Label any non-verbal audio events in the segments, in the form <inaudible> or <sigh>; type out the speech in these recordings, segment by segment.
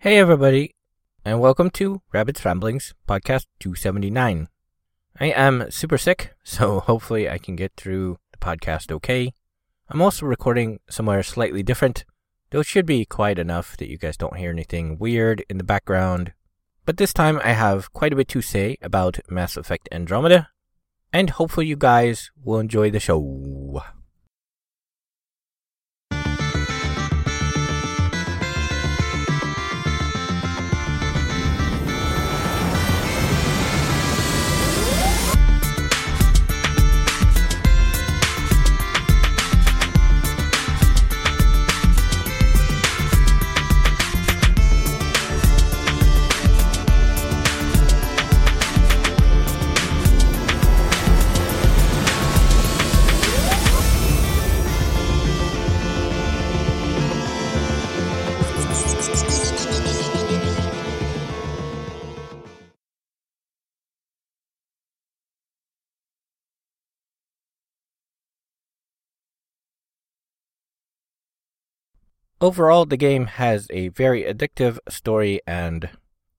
Hey, everybody, and welcome to Rabbit's Ramblings, podcast 279. I am super sick, <laughs> so hopefully I can get through the podcast okay. I'm also recording somewhere slightly different, though it should be quiet enough that you guys don't hear anything weird in the background. But this time I have quite a bit to say about Mass Effect Andromeda, and hopefully you guys will enjoy the show. Overall, the game has a very addictive story and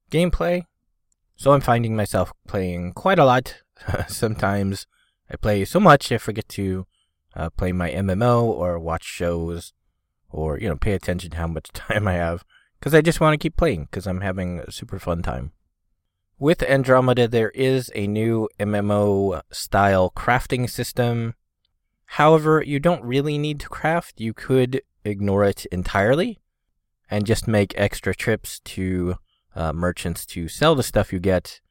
gameplay, so I'm finding myself playing quite a lot. <laughs> Sometimes I play so much I forget to uh, play my MMO or watch shows or, you know, pay attention to how much <laughs> time I have because I just want to keep playing because I'm having a super fun time. With Andromeda, there is a new MMO style crafting system. However, you don't really need to craft. You could ignore it entirely and just make extra trips to uh, merchants to sell the stuff you get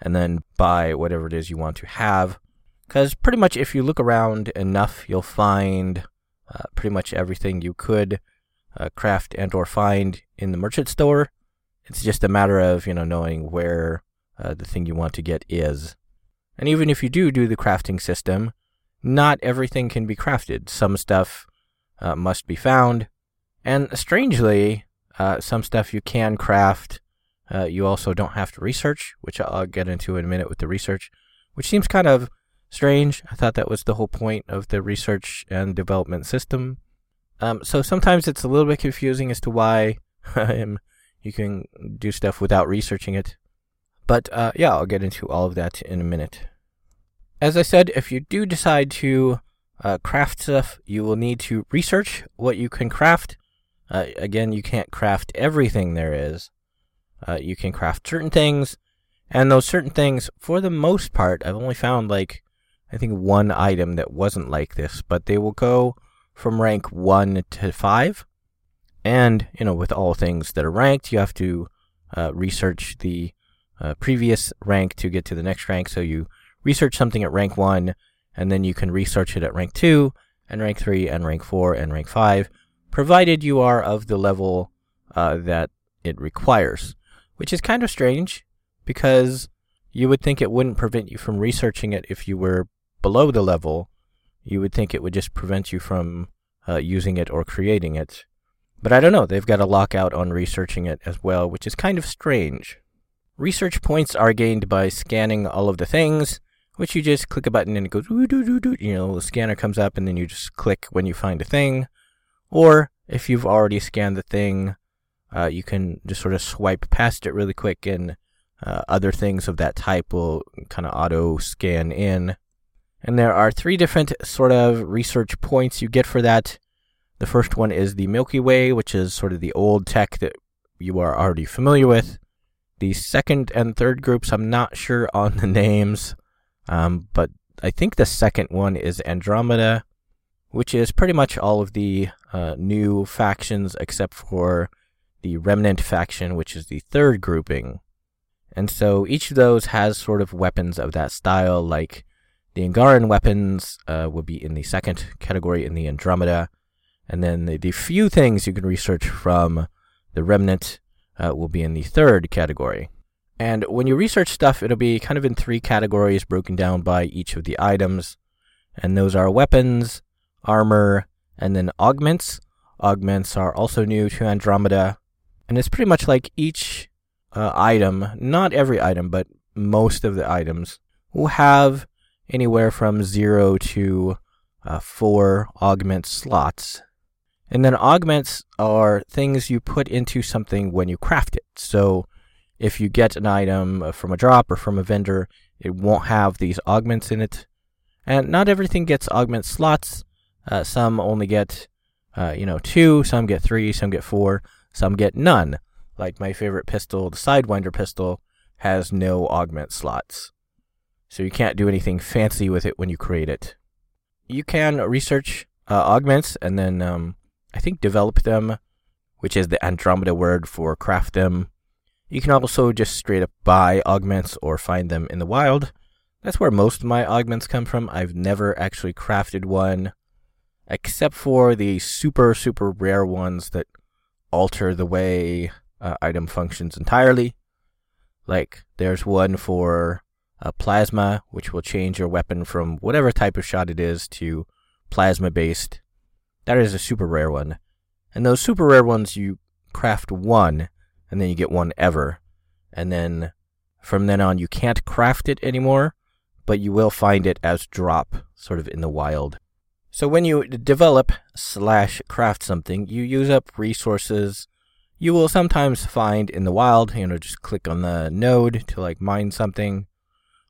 and then buy whatever it is you want to have. Because pretty much if you look around enough, you'll find uh, pretty much everything you could uh, craft and or find in the merchant store. It's just a matter of, you know, knowing where uh, the thing you want to get is. And even if you do do the crafting system, not everything can be crafted. Some stuff uh, must be found. And strangely, uh, some stuff you can craft, uh, you also don't have to research, which I'll get into in a minute with the research, which seems kind of strange. I thought that was the whole point of the research and development system. Um, so sometimes it's a little bit confusing as to why <laughs> um, you can do stuff without researching it. But uh, yeah, I'll get into all of that in a minute. As I said, if you do decide to uh, craft stuff, you will need to research what you can craft. Uh, again, you can't craft everything there is. Uh, you can craft certain things, and those certain things, for the most part, I've only found like, I think one item that wasn't like this, but they will go from rank 1 to 5. And, you know, with all things that are ranked, you have to uh, research the uh, previous rank to get to the next rank. So you research something at rank 1, and then you can research it at rank 2, and rank 3, and rank 4, and rank 5, provided you are of the level uh, that it requires. Which is kind of strange, because you would think it wouldn't prevent you from researching it if you were below the level. You would think it would just prevent you from uh, using it or creating it. But I don't know, they've got a lockout on researching it as well, which is kind of strange. Research points are gained by scanning all of the things, which you just click a button and it goes, you know, the scanner comes up and then you just click when you find a thing. Or if you've already scanned the thing, uh, you can just sort of swipe past it really quick and uh, other things of that type will kind of auto scan in. And there are three different sort of research points you get for that. The first one is the Milky Way, which is sort of the old tech that you are already familiar with. The second and third groups, I'm not sure on the <laughs> names. Um, but I think the second one is Andromeda, which is pretty much all of the uh, new factions except for the Remnant faction, which is the third grouping. And so each of those has sort of weapons of that style, like the Angaran weapons uh, would be in the second category in the Andromeda. And then the, the few things you can research from the Remnant uh, will be in the third category. And when you research stuff, it'll be kind of in three categories broken down by each of the items. And those are weapons, armor, and then augments. Augments are also new to Andromeda. And it's pretty much like each uh, item, not every item, but most of the items, will have anywhere from zero to uh, four augment slots. And then augments are things you put into something when you craft it. So if you get an item from a drop or from a vendor, it won't have these augments in it. And not everything gets augment slots. Uh, some only get, uh, you know, two, some get three, some get four, some get none. Like my favorite pistol, the Sidewinder pistol, has no augment slots. So you can't do anything fancy with it when you create it. You can research uh, augments and then um, I think develop them, which is the Andromeda word for craft them. You can also just straight up buy augments or find them in the wild. That's where most of my augments come from. I've never actually crafted one, except for the super, super rare ones that alter the way uh, item functions entirely. Like, there's one for a plasma, which will change your weapon from whatever type of shot it is to plasma based. That is a super rare one. And those super rare ones, you craft one, and then you get one ever. And then from then on, you can't craft it anymore, but you will find it as drop, sort of in the wild. So when you develop slash craft something, you use up resources you will sometimes find in the wild, you know, just click on the node to like mine something.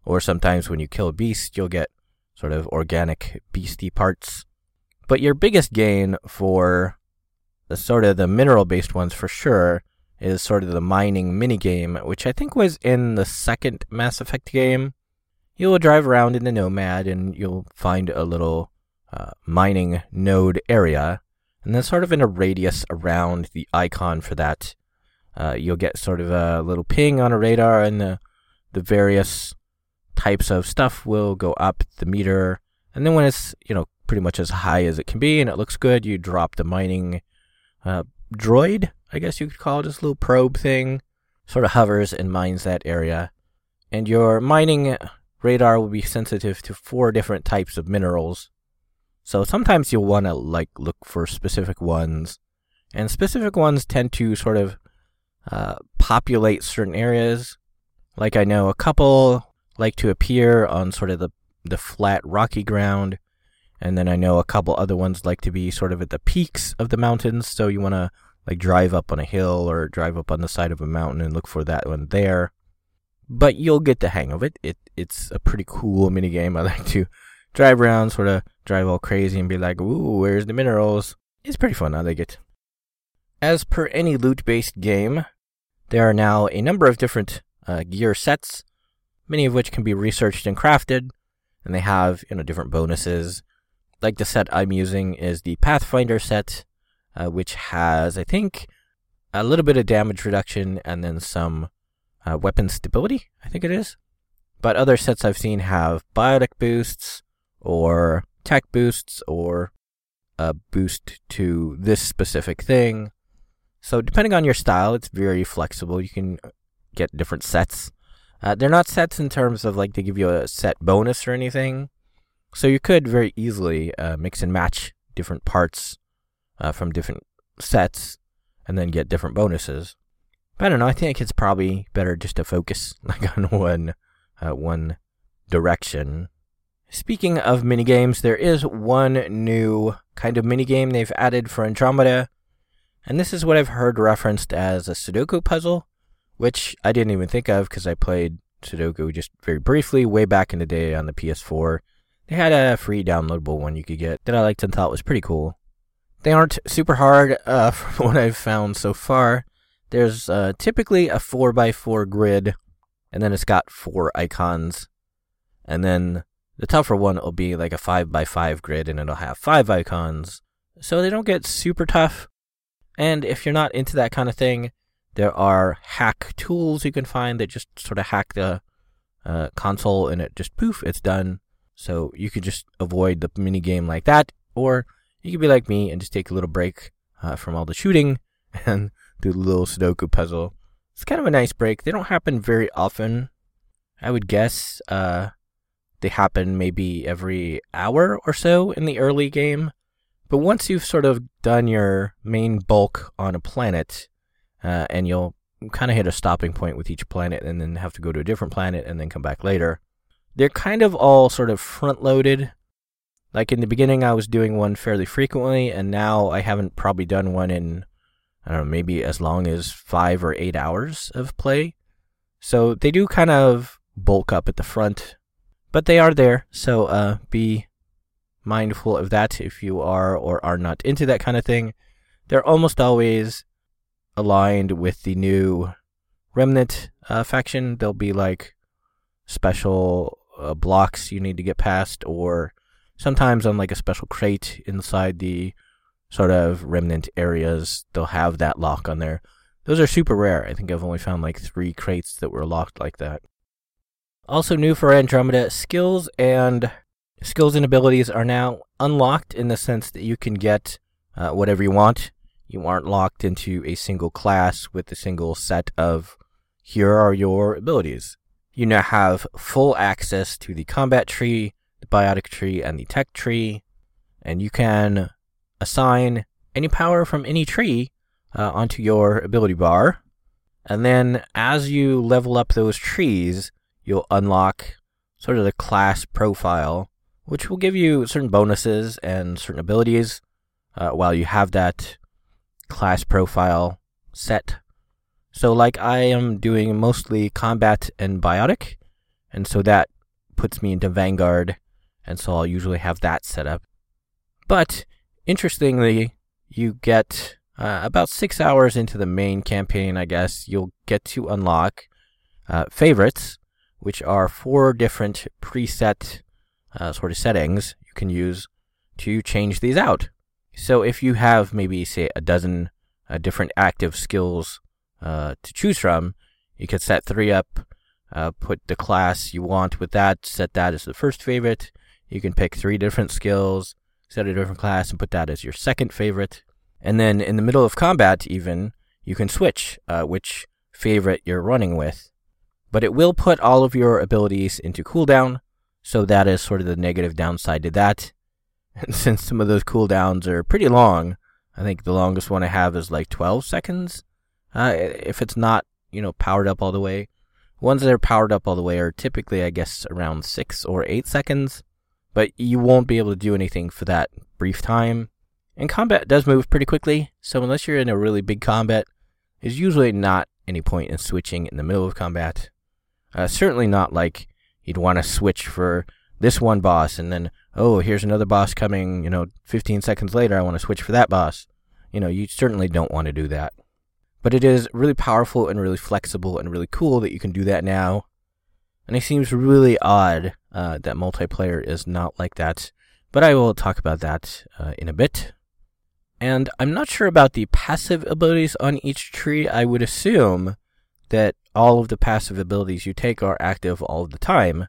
Or sometimes when you kill a beast, you'll get sort of organic beastie parts. But your biggest gain for the sort of the mineral based ones for sure is sort of the mining mini game, which I think was in the second Mass Effect game. You'll drive around in the Nomad and you'll find a little uh, mining node area and then sort of in a radius around the icon for that, uh, you'll get sort of a little ping on a radar, and the the various types of stuff will go up the meter. And then when it's you know pretty much as high as it can be, and it looks good, you drop the mining uh, droid, I guess you could call it, this little probe thing, sort of hovers and mines that area. And your mining radar will be sensitive to four different types of minerals. So sometimes you'll want to like look for specific ones, and specific ones tend to sort of uh, populate certain areas. Like I know a couple like to appear on sort of the the flat rocky ground, and then I know a couple other ones like to be sort of at the peaks of the mountains. So you want to like drive up on a hill or drive up on the side of a mountain and look for that one there. But you'll get the hang of it. It it's a pretty cool mini game. <laughs> I like to drive around, sort of drive all crazy and be like, ooh, where's the minerals? It's pretty fun, I like it. As per any loot based game, there are now a number of different uh, gear sets, many of which can be researched and crafted, and they have you know different bonuses. Like the set I'm using is the Pathfinder set, uh, which has I think a little bit of damage reduction and then some uh, weapon stability. I think it is. But other sets I've seen have biotic boosts, or tech boosts or a boost to this specific thing. So depending on your style, it's very flexible. You can get different sets. Uh, they're not sets in terms of like they give you a set bonus or anything. So you could very easily uh, mix and match different parts uh, from different sets and then get different bonuses. But I don't know. I think it's probably better just to focus <laughs> like on one uh, one direction Speaking of minigames, there is one new kind of minigame they've added for Andromeda, and this is what I've heard referenced as a Sudoku puzzle, which I didn't even think of because I played Sudoku just very briefly way back in the day on the PS4. They had a free downloadable one you could get that I liked and thought was pretty cool. They aren't super hard uh, <laughs> from what I've found so far. There's uh, typically a 4x4 grid, and then it's got four icons. And then the tougher one will be like a 5 by 5 grid and it'll have 5 icons. So they don't get super tough. And if you're not into that kind of thing, there are hack tools you can find that just sort of hack the uh, console and it just poof, it's done. So you could just avoid the mini game like that, or you could be like me and just take a little break uh, from all the shooting <laughs> and do the little Sudoku puzzle. It's kind of a nice break. They don't happen very often. I would guess uh, they happen maybe every hour or so in the early game. But once you've sort of done your main bulk on a planet, uh, and you'll kind of hit a stopping point with each planet and then have to go to a different planet and then come back later, they're kind of all sort of front loaded. Like in the beginning, I was doing one fairly frequently, and now I haven't probably done one in, I don't know, maybe as long as five or eight hours of play. So they do kind of bulk up at the front, but they are there. So uh, be mindful of that if you are or are not into that kind of thing. They're almost always aligned with the new Remnant uh, faction. There'll be like special uh, blocks you need to get past, or sometimes on like a special crate inside the sort of remnant areas, they'll have that lock on there. Those are super rare. I think I've only found like three crates that were locked like that. Also new for Andromeda, skills and skills and abilities are now unlocked in the sense that you can get uh, whatever you want. You aren't locked into a single class with a single set of here are your abilities. You now have full access to the combat tree, the biotic tree, and the tech tree, and you can assign any power from any tree uh, onto your ability bar. And then as you level up those trees, you'll unlock sort of the class profile, which will give you certain bonuses and certain abilities uh, while you have that class profile set. So, like, I am doing mostly combat and biotic, and so that puts me into Vanguard, and so I'll usually have that set up. But interestingly, you get uh, about six hours into the main campaign, I guess, you'll get to unlock uh, favorites, which are four different preset uh, sort of settings you can use to change these out. So if you have maybe, say, a dozen uh, different active skills uh, to choose from, you could set three up, uh, put the class you want with that, set that as the first favorite. You can pick three different skills, set a different class, and put that as your second favorite. And then in the middle of combat, even, you can switch uh, which favorite you're running with. But it will put all of your abilities into cooldown, so that is sort of the negative downside to that. <laughs> And since some of those cooldowns are pretty long, I think the longest one I have is like 12 seconds. Uh, if it's not, you know, powered up all the way. Ones that are powered up all the way are typically, I guess, around 6 or 8 seconds. But you won't be able to do anything for that brief time. And combat does move pretty quickly, so unless you're in a really big combat, there's usually not any point in switching in the middle of combat. Uh, certainly not like you'd want to switch for this one boss and then, oh, here's another boss coming, you know, 15 seconds later, I want to switch for that boss. You know, you certainly don't want to do that. But it is really powerful and really flexible and really cool that you can do that now. And it seems really odd uh, that multiplayer is not like that. But I will talk about that uh, in a bit. And I'm not sure about the passive abilities on each tree. I would assume that all of the passive abilities you take are active all the time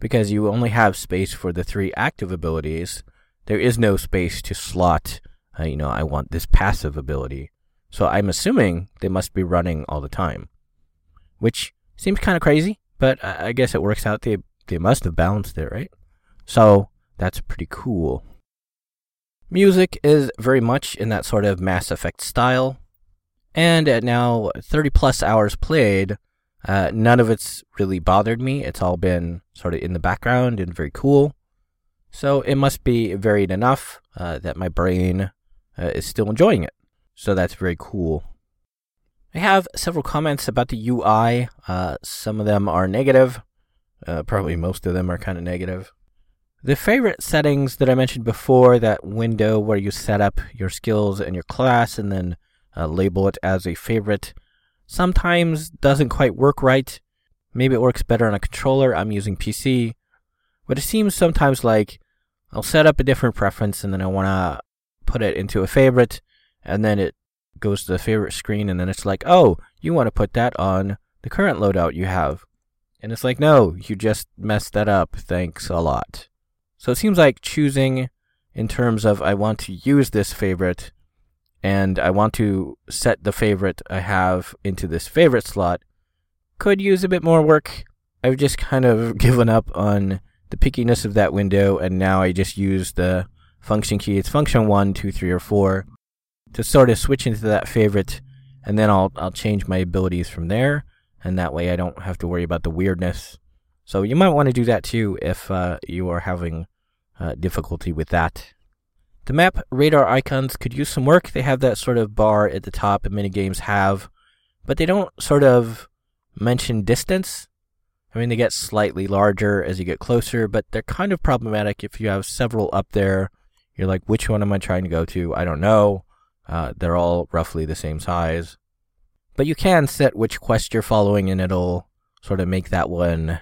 because you only have space for the three active abilities. There is no space to slot, uh, you know, I want this passive ability. So I'm assuming they must be running all the time, which seems kind of crazy, but I guess it works out. They, they must have balanced it, right? So that's pretty cool. Music is very much in that sort of Mass Effect style. And at now 30 plus hours played, uh, none of it's really bothered me. It's all been sort of in the background and very cool. So it must be varied enough uh, that my brain uh, is still enjoying it. So that's very cool. I have several comments about the UI. Uh, some of them are negative. Uh, probably most of them are kind of negative. The favorite settings that I mentioned before, that window where you set up your skills and your class and then uh, label it as a favorite, sometimes doesn't quite work right. Maybe it works better on a controller. I'm using PC. But it seems sometimes like I'll set up a different preference and then I want to put it into a favorite and then it goes to the favorite screen and then it's like, oh, you want to put that on the current loadout you have. And it's like, no, you just messed that up. Thanks a lot. So it seems like choosing in terms of I want to use this favorite and I want to set the favorite I have into this favorite slot could use a bit more work. I've just kind of <laughs> given up on the pickiness of that window and now I just use the function key. It's function one, two, three, or four to sort of switch into that favorite and then I'll I'll change my abilities from there and that way I don't have to worry about the weirdness so you might want to do that too if uh, you are having uh, difficulty with that. The map radar icons could use some work. They have that sort of bar at the top that many games have, but they don't sort of mention distance. I mean, they get slightly larger as you get closer, but they're kind of problematic if you have several up there. You're like, which one am I trying to go to? I don't know. Uh, they're all roughly the same size. But you can set which quest you're following, and it'll sort of make that one,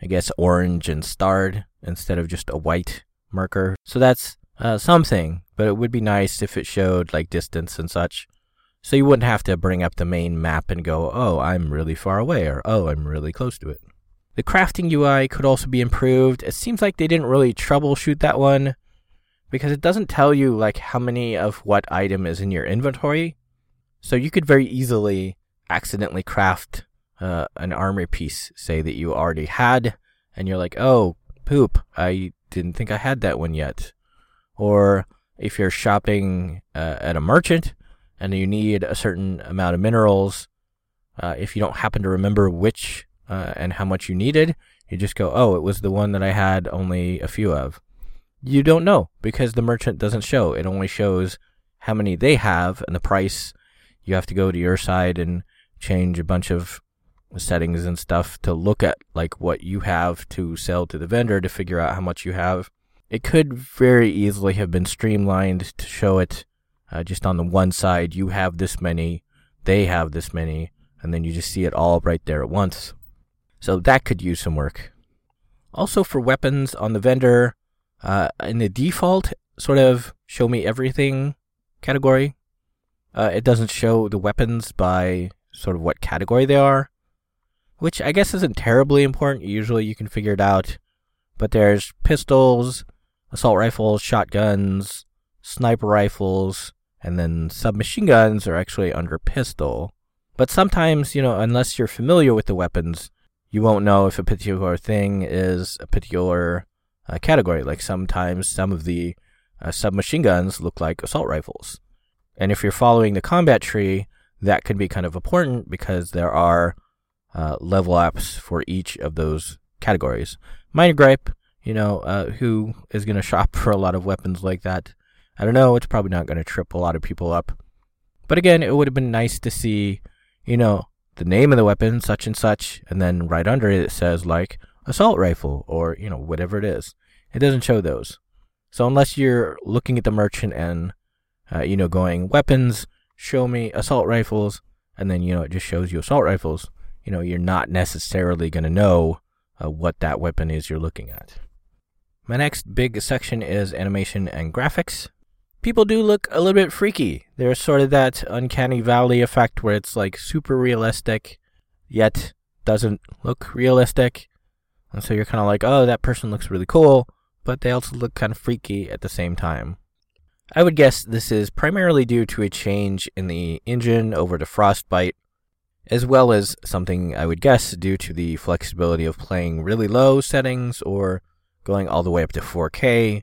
I guess, orange and starred instead of just a white marker. So that's uh, something, but it would be nice if it showed like distance and such. So you wouldn't have to bring up the main map and go, oh, I'm really far away, or oh, I'm really close to it. The crafting UI could also be improved. It seems like they didn't really troubleshoot that one because it doesn't tell you like how many of what item is in your inventory. So you could very easily accidentally craft uh, an armor piece, say that you already had, and you're like, oh, poop, I didn't think I had that one yet. Or if you're shopping uh, at a merchant and you need a certain amount of minerals, uh, if you don't happen to remember which uh, and how much you needed, you just go, oh, it was the one that I had only a few of. You don't know because the merchant doesn't show. It only shows how many they have and the price. You have to go to your side and change a bunch of settings and stuff to look at like what you have to sell to the vendor to figure out how much you have. It could very easily have been streamlined to show it uh, just on the one side. You have this many, they have this many, and then you just see it all right there at once. So that could use some work. Also for weapons on the vendor, uh, in the default sort of show me everything category, uh, it doesn't show the weapons by sort of what category they are, which I guess isn't terribly important. Usually you can figure it out. But there's pistols, assault rifles, shotguns, sniper rifles, and then submachine guns are actually under pistol. But sometimes, you know, unless you're familiar with the weapons, you won't know if a particular thing is a particular uh, category. Like sometimes some of the uh, submachine guns look like assault rifles. And if you're following the combat tree, that can be kind of important because there are uh, level ups for each of those categories. Minor gripe, you know, uh, who is going to shop <laughs> for a lot of weapons like that? I don't know. It's probably not going to trip a lot of people up. But again, it would have been nice to see, you know, the name of the weapon, such and such, and then right under it, it says like assault rifle or, you know, whatever it is. It doesn't show those. So unless you're looking at the merchant and, uh, you know, going weapons, show me assault rifles, and then, you know, it just shows you assault rifles, you know, you're not necessarily going to know uh, what that weapon is you're looking at. My next big section is animation and graphics. People do look a little bit freaky. There's sort of that uncanny valley effect where it's like super realistic, yet doesn't look realistic. And so you're kind of like, oh, that person looks really cool, but they also look kind of freaky at the same time. I would guess this is primarily due to a change in the engine over to Frostbite, as well as something I would guess due to the flexibility of playing really low settings or going all the way up to 4K.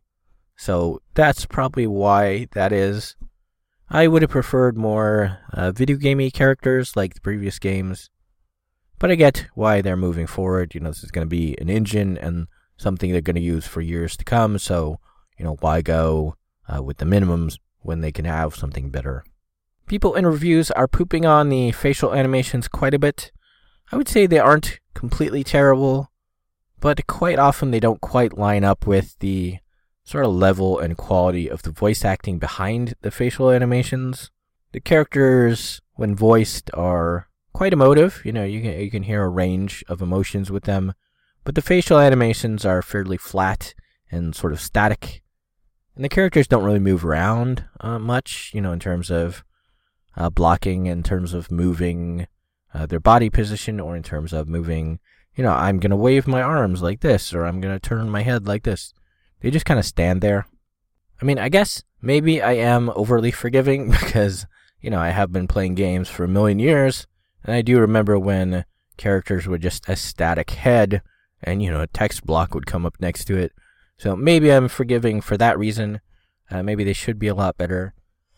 So that's probably why that is. I would have preferred more uh, video gamey characters like the previous games, but I get why they're moving forward. You know, this is going to be an engine and something they're going to use for years to come. So, you know, why go uh, with the minimums when they can have something better? People in reviews are pooping on the facial animations quite a bit. I would say they aren't completely terrible, but quite often they don't quite line up with the sort of level and quality of the voice acting behind the facial animations. The characters, when voiced, are quite emotive. You know, you can you can hear a range of emotions with them. But the facial animations are fairly flat and sort of static. And the characters don't really move around uh, much, you know, in terms of uh, blocking, in terms of moving uh, their body position, or in terms of moving, you know, I'm going to wave my arms like this, or I'm going to turn my head like this. They just kind of stand there. I mean, I guess maybe I am overly forgiving <laughs> because, you know, I have been playing games for a million years, and I do remember when characters were just a static head and you know a text block would come up next to it. So maybe I'm forgiving for that reason. Uh, maybe they should be a lot better.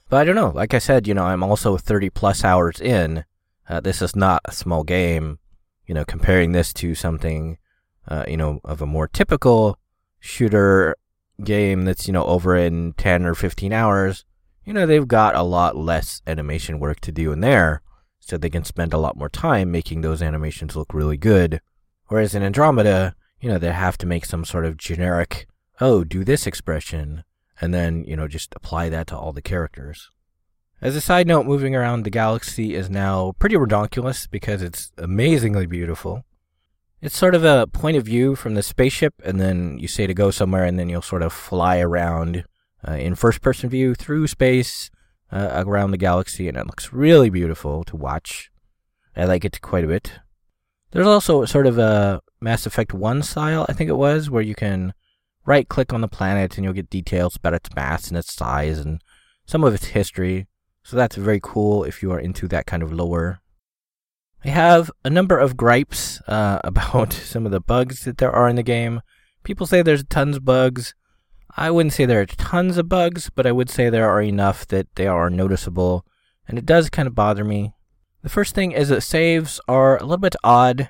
But I don't know. Like I said, you know, I'm also 30 plus hours in. Uh, this is not a small game. You know, comparing this to something, uh, you know, of a more typical shooter game that's, you know, over in 10 or 15 hours, you know, they've got a lot less animation work to do in there. So they can spend a lot more time making those animations look really good. Whereas in Andromeda, you know, they have to make some sort of generic, oh, do this expression, and then, you know, just apply that to all the characters. As a side note, moving around the galaxy is now pretty redonkulous because it's amazingly beautiful. It's sort of a point of view from the spaceship, and then you say to go somewhere, and then you'll sort of fly around uh, in first person view through space uh, around the galaxy, and it looks really beautiful to watch. I like it quite a bit. There's also sort of a Mass Effect 1 style, I think it was, where you can right click on the planet and you'll get details about its mass and its size and some of its history. So that's very cool if you are into that kind of lore. I have a number of gripes uh, <laughs> about some of the bugs that there are in the game. People say there's tons of bugs. I wouldn't say there are tons of bugs, but I would say there are enough that they are noticeable, and it does kind of bother me. The first thing is that saves are a little bit odd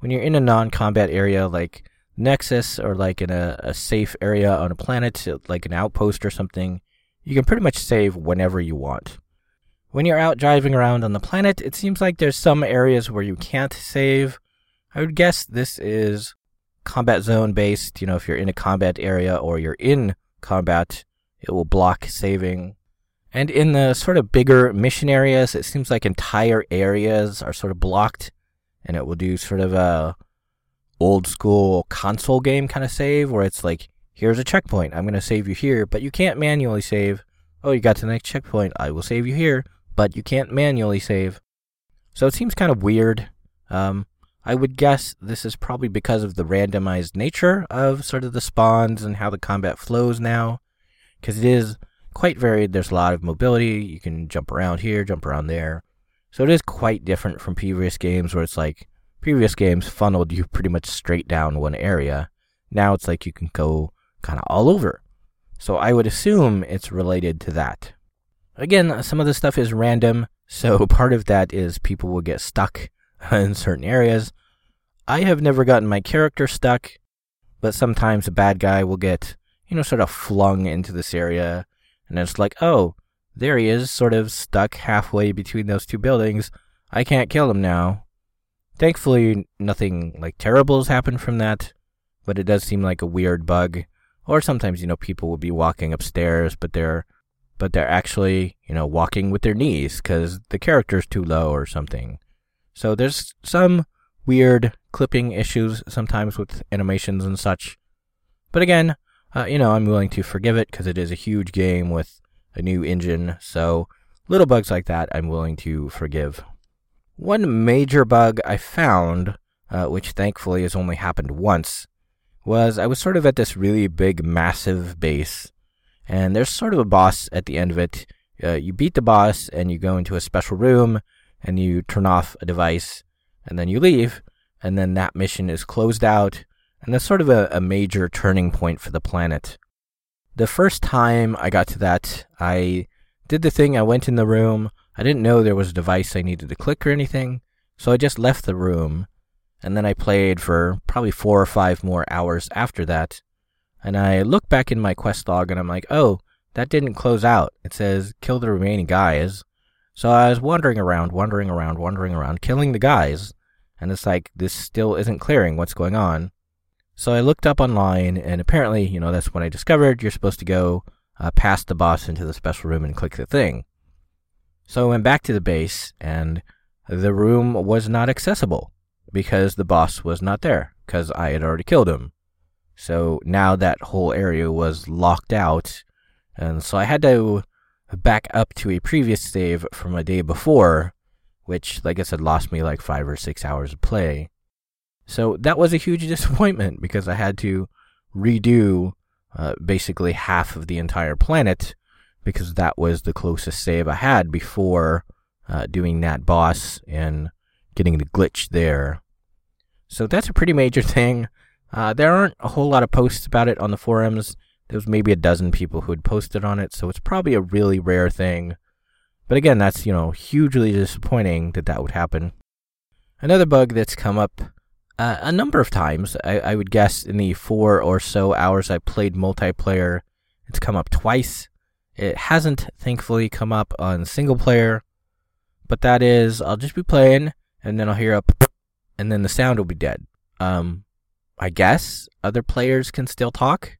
when you're in a non combat area like Nexus or like in a, a safe area on a planet, uh, like an outpost or something you can pretty much save whenever you want. When you're out driving around on the planet, it seems like there's some areas where you can't save. I would guess this is combat zone based. You know, if you're in a combat area or you're in combat, it will block saving. And in the sort of bigger mission areas, it seems like entire areas are sort of blocked and it will do sort of a old school console game kind of save where it's like here's a checkpoint. I'm going to save you here, but you can't manually save. Oh, you got to the next checkpoint. I will save you here, but you can't manually save. So it seems kind of weird. Um, I would guess this is probably because of the randomized nature of sort of the spawns and how the combat flows now, because it is quite varied. There's a lot of mobility. You can jump around here, jump around there. So it is quite different from previous games where it's like previous games funneled you pretty much straight down one area. Now it's like you can go kind of all over. So I would assume it's related to that. Again, some of the stuff is random, <laughs> so part of that is people will get stuck <laughs> in certain areas. I have never gotten my character stuck, but sometimes a bad guy will get, you know, sort of flung into this area, and it's like, oh, there he is, sort of stuck halfway between those two buildings. I can't kill him now. Thankfully, nothing like terrible has happened from that, but it does seem like a weird bug. Or sometimes, you know, people will be walking upstairs, but they're but they're actually, you know, walking with their knees because the character's too low or something. So there's some weird clipping issues sometimes with animations and such. But again, uh, you know, I'm willing to forgive it because it is a huge game with a new engine. So little bugs like that, I'm willing to forgive. One major bug I found, uh, which thankfully has only happened once, was I was sort of at this really big, massive base, and there's sort of a boss at the end of it. Uh, you beat the boss, and you go into a special room, and you turn off a device, and then you leave, and then that mission is closed out, and that's sort of a, a major turning point for the planet. The first time I got to that, I did the thing, I went in the room, I didn't know there was a device I needed to click or anything, so I just left the room and then I played for probably four or five more hours after that. And I look back in my quest log and I'm like, oh, that didn't close out. It says kill the remaining guys. So I was wandering around, wandering around, wandering around, killing the guys. And it's like, this still isn't clearing. What's going on? So I looked up online, and apparently, you know, that's when I discovered you're supposed to go uh, past the boss into the special room and click the thing. So I went back to the base, and the room was not accessible because the boss was not there because I had already killed him. So now that whole area was locked out, and so I had to back up to a previous save from a day before, which, like I said, lost me like five or six hours of play. So that was a huge <laughs> disappointment because I had to redo uh, basically half of the entire planet because that was the closest save I had before uh, doing that boss and getting the glitch there. So that's a pretty major <laughs> thing. Uh, there aren't a whole lot of posts about it on the forums. There was maybe a dozen people who had posted on it, so it's probably a really rare thing. But again, that's, you know, hugely disappointing that that would happen. Another bug that's come up uh, a number of times. I, I would guess in the four or so hours I played multiplayer, it's come up twice. It hasn't, thankfully, come up on single player, but that is, I'll just be playing, and then I'll hear a, and then the sound will be dead. Um, I guess other players can still talk,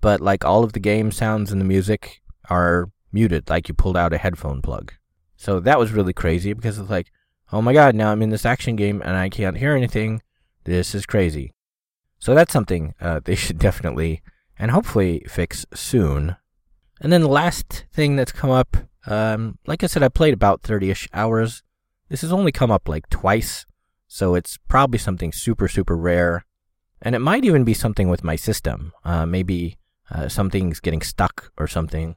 but like all of the game sounds and the music are muted, like you pulled out a headphone plug. So that was really crazy because it's like, oh my god, now I'm in this action game and I can't hear anything. This is crazy. So that's something uh, they <laughs> should definitely and hopefully fix soon. And then the last thing that's come up, um, like I said, I played about 30 ish hours. This has only come up like twice, so it's probably something super, super rare. And it might even be something with my system. Uh, maybe uh, something's getting stuck or something.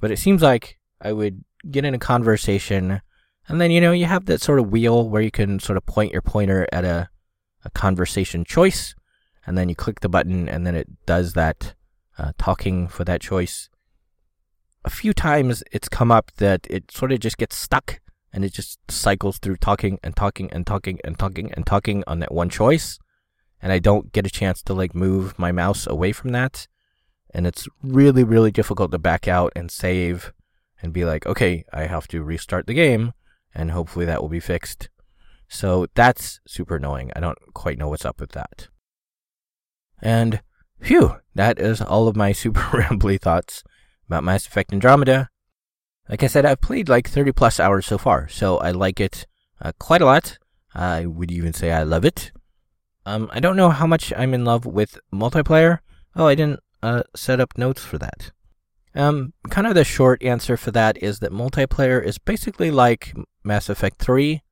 But it seems like I would get in a conversation, and then, you know, you have that sort of wheel where you can sort of point your pointer at a, a conversation choice, and then you click the button, and then it does that uh, talking for that choice. A few times it's come up that it sort of just gets stuck and it just cycles through talking and talking and talking and talking and talking on that one choice. And I don't get a chance to like move my mouse away from that. And it's really, really difficult to back out and save and be like, okay, I have to restart the game and hopefully that will be fixed. So that's super annoying. I don't quite know what's up with that. And phew, that is all of my <laughs> super <laughs> rambly thoughts about Mass Effect Andromeda. Like I said, I've played like 30 plus hours so far, so I like it uh, quite a lot. I would even say I love it. Um, I don't know how much I'm in love with multiplayer. Oh, I didn't uh, set up notes for that. Um, kind of the short answer for that is that multiplayer is basically like Mass Effect 3.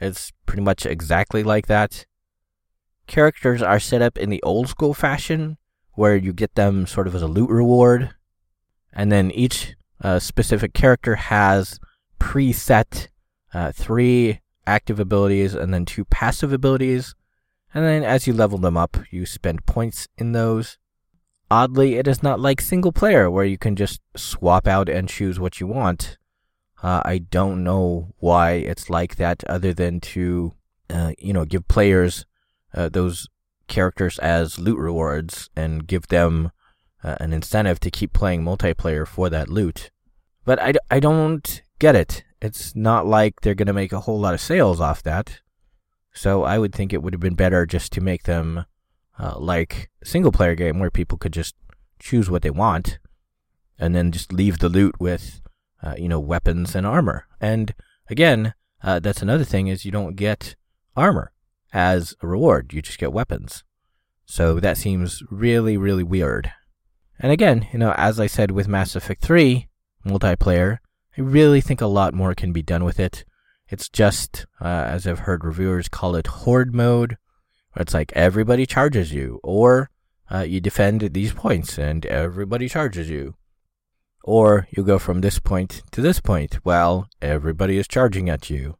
It's pretty much exactly like that. Characters are set up in the old school fashion, where you get them sort of as a loot reward, and then each uh, specific character has preset uh, three active abilities and then two passive abilities. And then as you level them up, you spend points in those. Oddly, it is not like single player where you can just swap out and choose what you want. Uh, I don't know why it's like that, other than to, uh, you know, give players uh, those characters as loot rewards and give them uh, an incentive to keep playing multiplayer for that loot. But I, I don't get it. It's not like they're going to make a whole lot of sales off that. So I would think it would have been better just to make them uh, like single player game where people could just choose what they want and then just leave the loot with, uh, you know, weapons and armor. And again, uh, that's another thing is you don't get armor as a reward. You just get weapons. So that seems really, really weird. And again, you know, as I said with Mass Effect 3 multiplayer, I really think a lot more can be done with it. It's just, uh, as I've heard reviewers call it, horde mode, it's like everybody charges you, or uh, you defend these points and everybody charges you. Or you go from this point to this point while everybody is charging at you.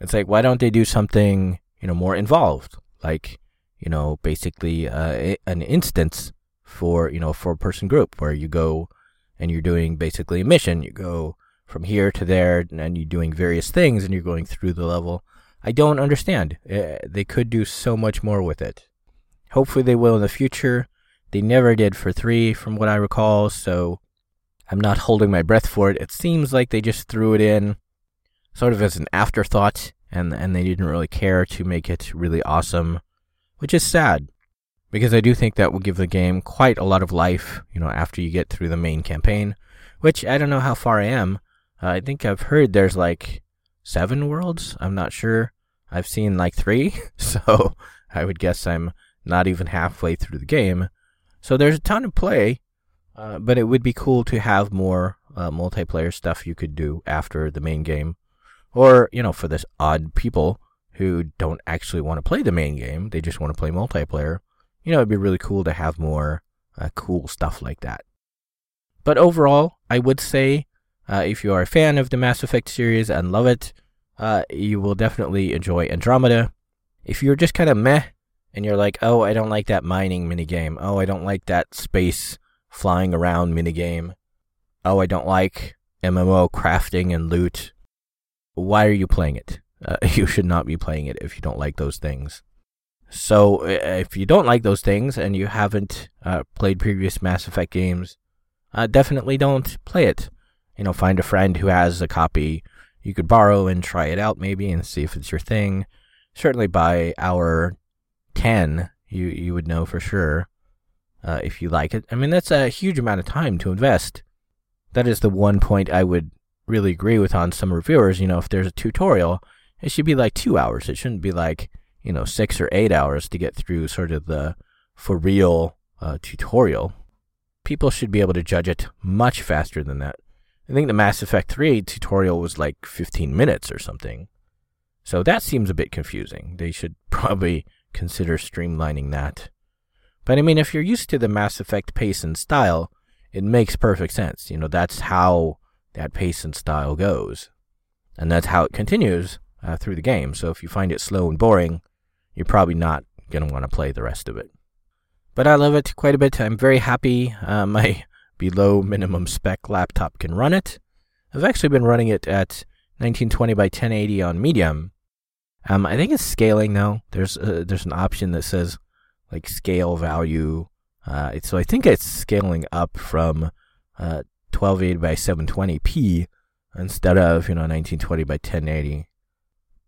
It's like, why don't they do something, you know, more involved? Like, you know, basically uh, an instance for, you know, for a person group where you go and you're doing basically a mission. You go from here to there and you're doing various things and you're going through the level I don't understand. Uh, they could do so much more with it. Hopefully, they will in the future. They never did for three, from what I recall, so I'm not holding my breath for it. It seems like they just threw it in sort of as an afterthought, and, and they didn't really care to make it really awesome, which is sad. Because I do think that will give the game quite a lot of life, you know, after you get through the main campaign, which I don't know how far I am. Uh, I think I've heard there's like seven worlds. I'm not sure. I've seen like three, <laughs> so I would guess I'm not even halfway through the game. So there's a ton of play, uh, but it would be cool to have more uh, multiplayer stuff you could do after the main game. Or, you know, for this odd people who don't actually want to play the main game, they just want to play multiplayer. You know, it'd be really cool to have more uh, cool stuff like that. But overall, I would say uh, if you are a fan of the Mass Effect series and love it, uh, you will definitely enjoy Andromeda. If you're just kind of meh and you're like, oh, I don't like that mining minigame. Oh, I don't like that space flying around minigame. Oh, I don't like MMO crafting and loot. Why are you playing it? Uh, <laughs> you should not be playing it if you don't like those things. So if you don't like those things and you haven't uh, played previous Mass Effect games, uh, definitely don't play it. You know, find a friend who has a copy you could borrow and try it out maybe and see if it's your thing. Certainly by hour 10, you, you would know for sure uh, if you like it. I mean, that's a huge amount of time to invest. That is the one point I would really agree with on some reviewers. You know, if there's a tutorial, it should be like two hours. It shouldn't be like, you know, six or eight hours to get through sort of the for real uh, tutorial. People should be able to judge it much faster than that. I think the Mass Effect 3 tutorial was like 15 minutes or something. So that seems a bit confusing. They should <laughs> probably consider streamlining that. But I mean, if you're used to the Mass Effect pace and style, it makes perfect sense. You know, that's how that pace and style goes. And that's how it continues uh, through the game. So if you find it slow and boring, you're probably not going to want to play the rest of it. But I love it quite a bit. I'm very happy. Uh, <laughs> my below minimum spec laptop can run it. I've actually been running it at 1920 by 1080 on medium. Um, I think it's scaling now. There's uh, there's an option that says like scale value. Uh, so I think it's scaling up from uh, 1280 by 720p instead of you know 1920 by 1080.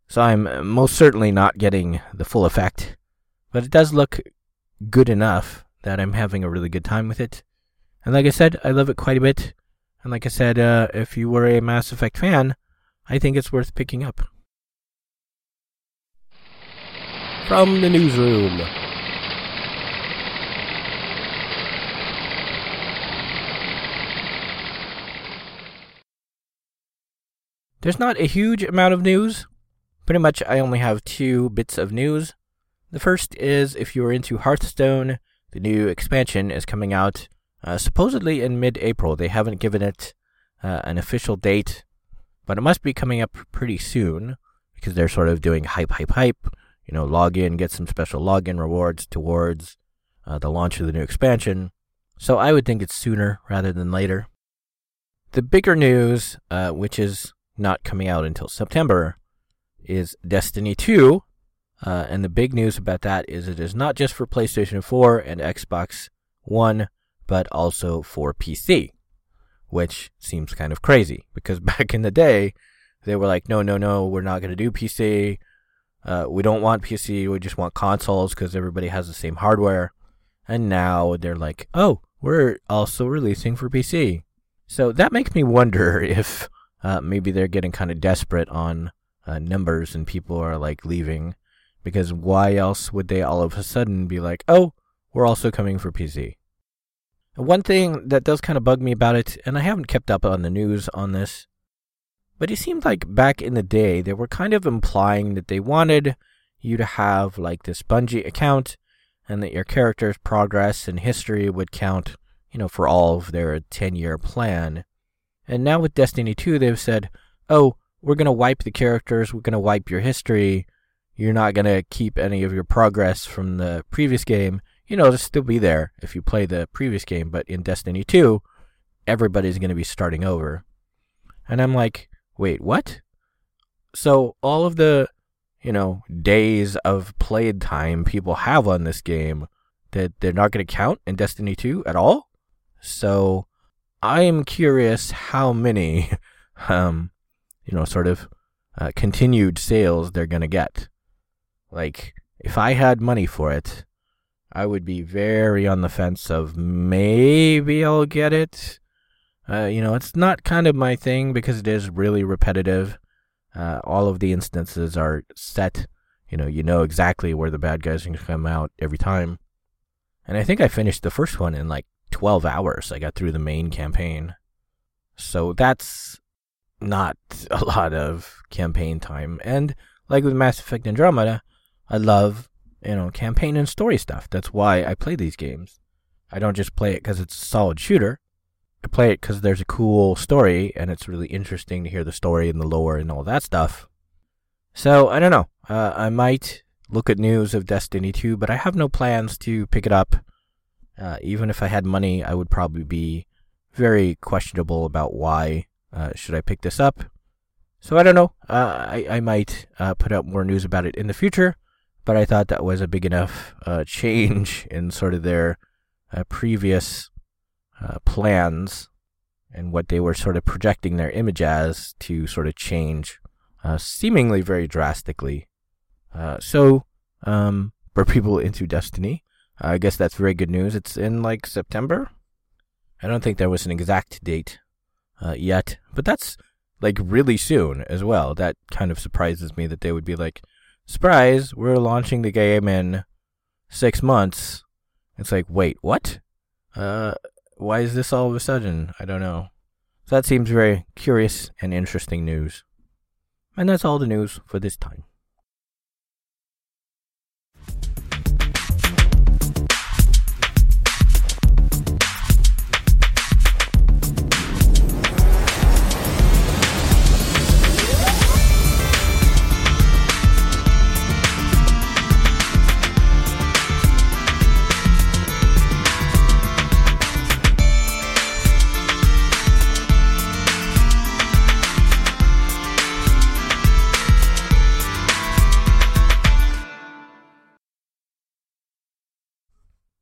So I'm most certainly not getting the full effect, but it does look good enough that I'm having a really good time with it. And like I said, I love it quite a bit. And like I said, uh, if you were a Mass Effect fan, I think it's worth picking up. From the newsroom. There's not a huge amount of news. Pretty much, I only have two bits of news. The first is if you are into Hearthstone, the new expansion is coming out uh, supposedly in mid April. They haven't given it uh, an official date, but it must be coming up pretty soon because they're sort of doing hype, hype, hype. You know, log in, get some special login rewards towards uh, the launch of the new expansion. So I would think it's sooner rather than later. The bigger news, uh, which is not coming out until September, is Destiny 2. Uh, and the big news about that is it is not just for PlayStation 4 and Xbox One, but also for PC, which seems kind of crazy because <laughs> back in the day, they were like, no, no, no, we're not going to do PC. Uh, we don't want PC. We just want consoles because everybody has the same hardware. And now they're like, oh, we're also releasing for PC. So that makes me wonder <laughs> if uh, maybe they're getting kind of desperate on uh, numbers and people are like leaving. Because why else would they all of a sudden be like, oh, we're also coming for PC? One thing that does kind of bug me about it, and I haven't kept up on the news on this, but it seemed like back in the day they were kind of implying that they wanted you to have like this Bungie account and that your character's progress and history would count, you know, for all of their 10 year plan. And now with Destiny 2, they've said, oh, we're going to wipe the characters, we're going to wipe your history, you're not going to keep any of your progress from the previous game, you know, it'll still be there if you play the previous game, but in Destiny 2, everybody's going to be starting over. And I'm like, wait, what? So all of the, you know, days of played time people have on this game that they're not going to count in Destiny 2 at all? So I am curious how many, <laughs> um, you know, sort of uh, continued sales they're going to get. Like, if I had money for it, I would be very on the fence of maybe I'll get it. Uh, you know, it's not kind of my thing because it is really repetitive. Uh, all of the instances are set. You know, you know exactly where the bad guys are going to come out every time. And I think I finished the first one in like 12 hours. I got through the main campaign. So that's not <laughs> a lot of campaign time. And like with Mass Effect Andromeda, I love you know, campaign and story stuff. That's why I play these games. I don't just play it because it's a solid shooter. I play it because there's a cool story and it's really interesting to hear the story and the lore and all that stuff. So, I don't know. Uh, I might look at news of Destiny 2, but I have no plans to pick it up. Uh, even if I had money, I would probably be very questionable about why uh, should I pick this up. So I don't know. Uh, I I might uh, put out more news about it in the future. but I thought that was a big enough uh, <laughs> change in sort of their uh, previous plans and what they were sort of projecting their image as to sort of change seemingly very drastically. So, um, for people into Destiny, I guess that's very good news. It's in like September. I don't think there was an exact date uh, yet, but that's like really soon as well. That kind of surprises me that they would be like, surprise, we're launching the game in six months. It's like, wait, what? Uh, why is this all of a sudden? I don't know. So that seems very curious and interesting news. And that's all the news for this time.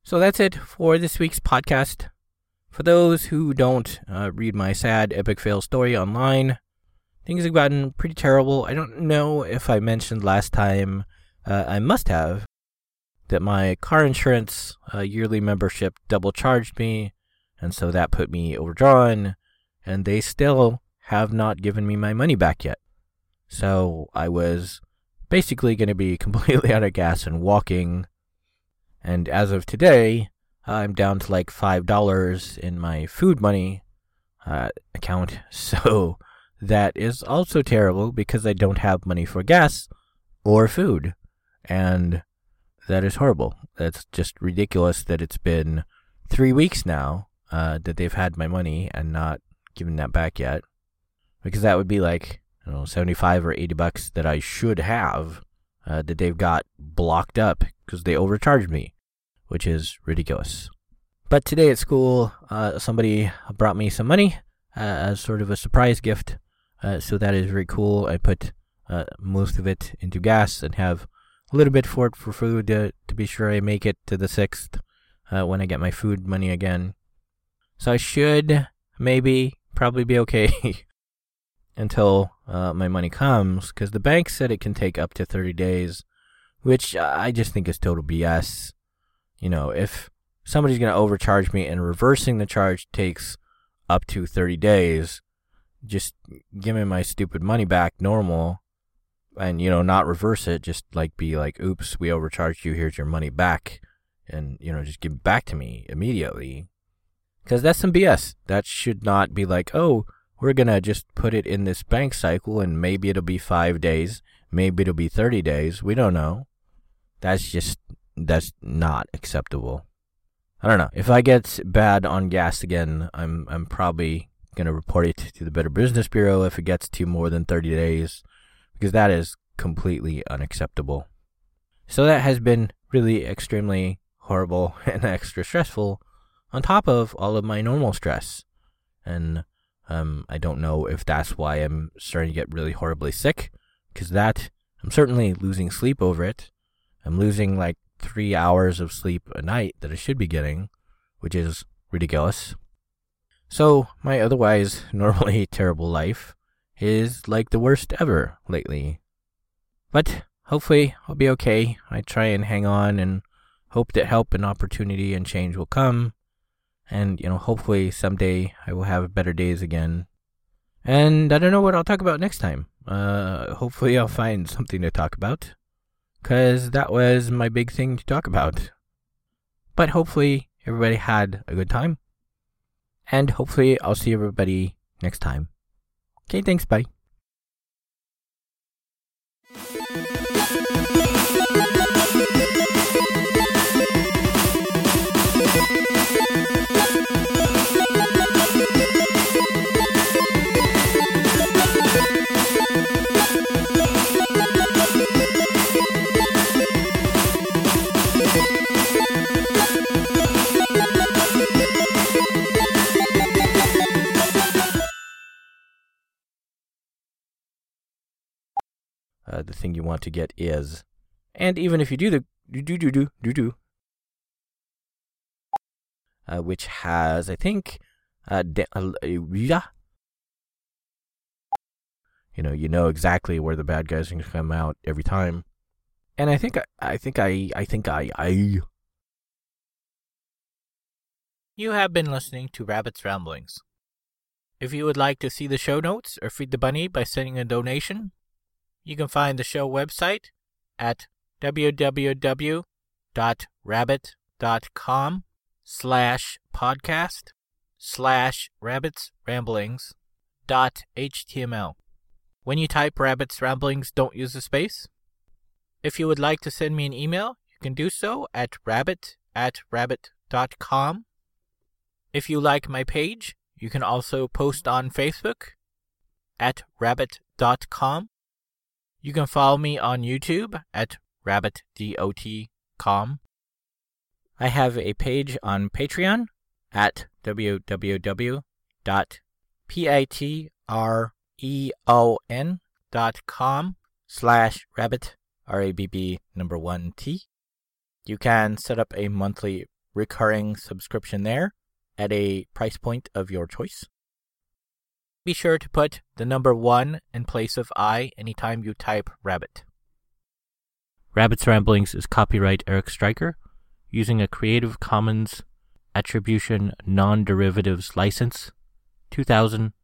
So that's it for this week's podcast. For those who don't uh, read my sad epic fail story online, things have gotten pretty terrible. I don't know if I mentioned last time, uh, I must have, that my car insurance uh, yearly membership double charged me, and so that put me overdrawn, and they still have not given me my money back yet. So I was basically going to be <laughs> completely out of gas and walking and as of today, I'm down to like $5 in my food money uh, account. <laughs> So that is also terrible because I don't have money for gas or food. And that is horrible. That's just ridiculous that it's been three weeks now uh, that they've had my money and not given that back yet. Because that would be like, I don't know, 75 or 80 bucks that I should have uh, that they've got blocked up because they overcharged me, which is ridiculous. But today at school, uh, somebody brought me some money uh, as sort of a surprise gift. Uh, so that is very cool. I put uh, most of it into gas and have a little bit for it for food to, to be sure I make it to the 6th uh, when I get my food money again. So I should maybe probably be okay <laughs> until uh, my money comes because the bank said it can take up to 30 days, which I just think is total BS. You know, if somebody's going to overcharge me and reversing the charge takes up to 30 days, just give me my stupid money back normal and, you know, not reverse it. Just like be like, oops, we overcharged you. Here's your money back. And, you know, just give it back to me immediately. Because that's some BS. That should not be like, oh, we're going to just put it in this bank cycle and maybe it'll be five days. Maybe it'll be 30 days. We don't know. That's just, that's not acceptable. I don't know. If I get bad on gas again, I'm, I'm probably going to report it to the Better Business Bureau if it gets to more than 30 days because that is completely unacceptable. So that has been really extremely horrible <laughs> and extra stressful on top of all of my normal stress. And um, I don't know if that's why I'm starting to get really horribly sick, because that I'm certainly losing sleep over it. I'm losing like three hours of sleep a night that I should be getting, which is ridiculous. So my otherwise <laughs> normally terrible life is like the worst ever lately. But hopefully I'll be okay. I try and hang on and hope that help and opportunity and change will come. And, you know, hopefully someday I will have better days again. And I don't know what I'll talk about next time. Uh, hopefully I'll find something to talk about. Because that was my big thing to talk about. But hopefully everybody had a good time. And hopefully I'll see everybody next time. Okay, thanks, bye. Uh, the thing you want to get is. And even if you do the do do do do do do, uh, which has I think uh, de- uh, yeah. You know, you know exactly where the bad guys are going to come out every time, and I think I, I think I, I think I, I. You have been listening to Rabbit's Ramblings. If you would like to see the show notes or feed the bunny by sending a donation, you can find the show website at www.rabbit.com slash podcast slash rabbits dot html. When you type rabbits ramblings, don't use a space. If you would like to send me an email, you can do so at rabbit at rabbit.com. If you like my page, you can also post on Facebook at rabbit.com. You can follow me on YouTube at rabbitdot.com. I have a page on Patreon at www.patreon.com slash rabbit, R-A-B-B number one T. You can set up a monthly recurring subscription there at a price point of your choice. Be sure to put the number one in place of I anytime you type rabbit. Rabbit's Ramblings is copyright Eric Stryker using a Creative Commons Attribution Non Derivatives License 2017.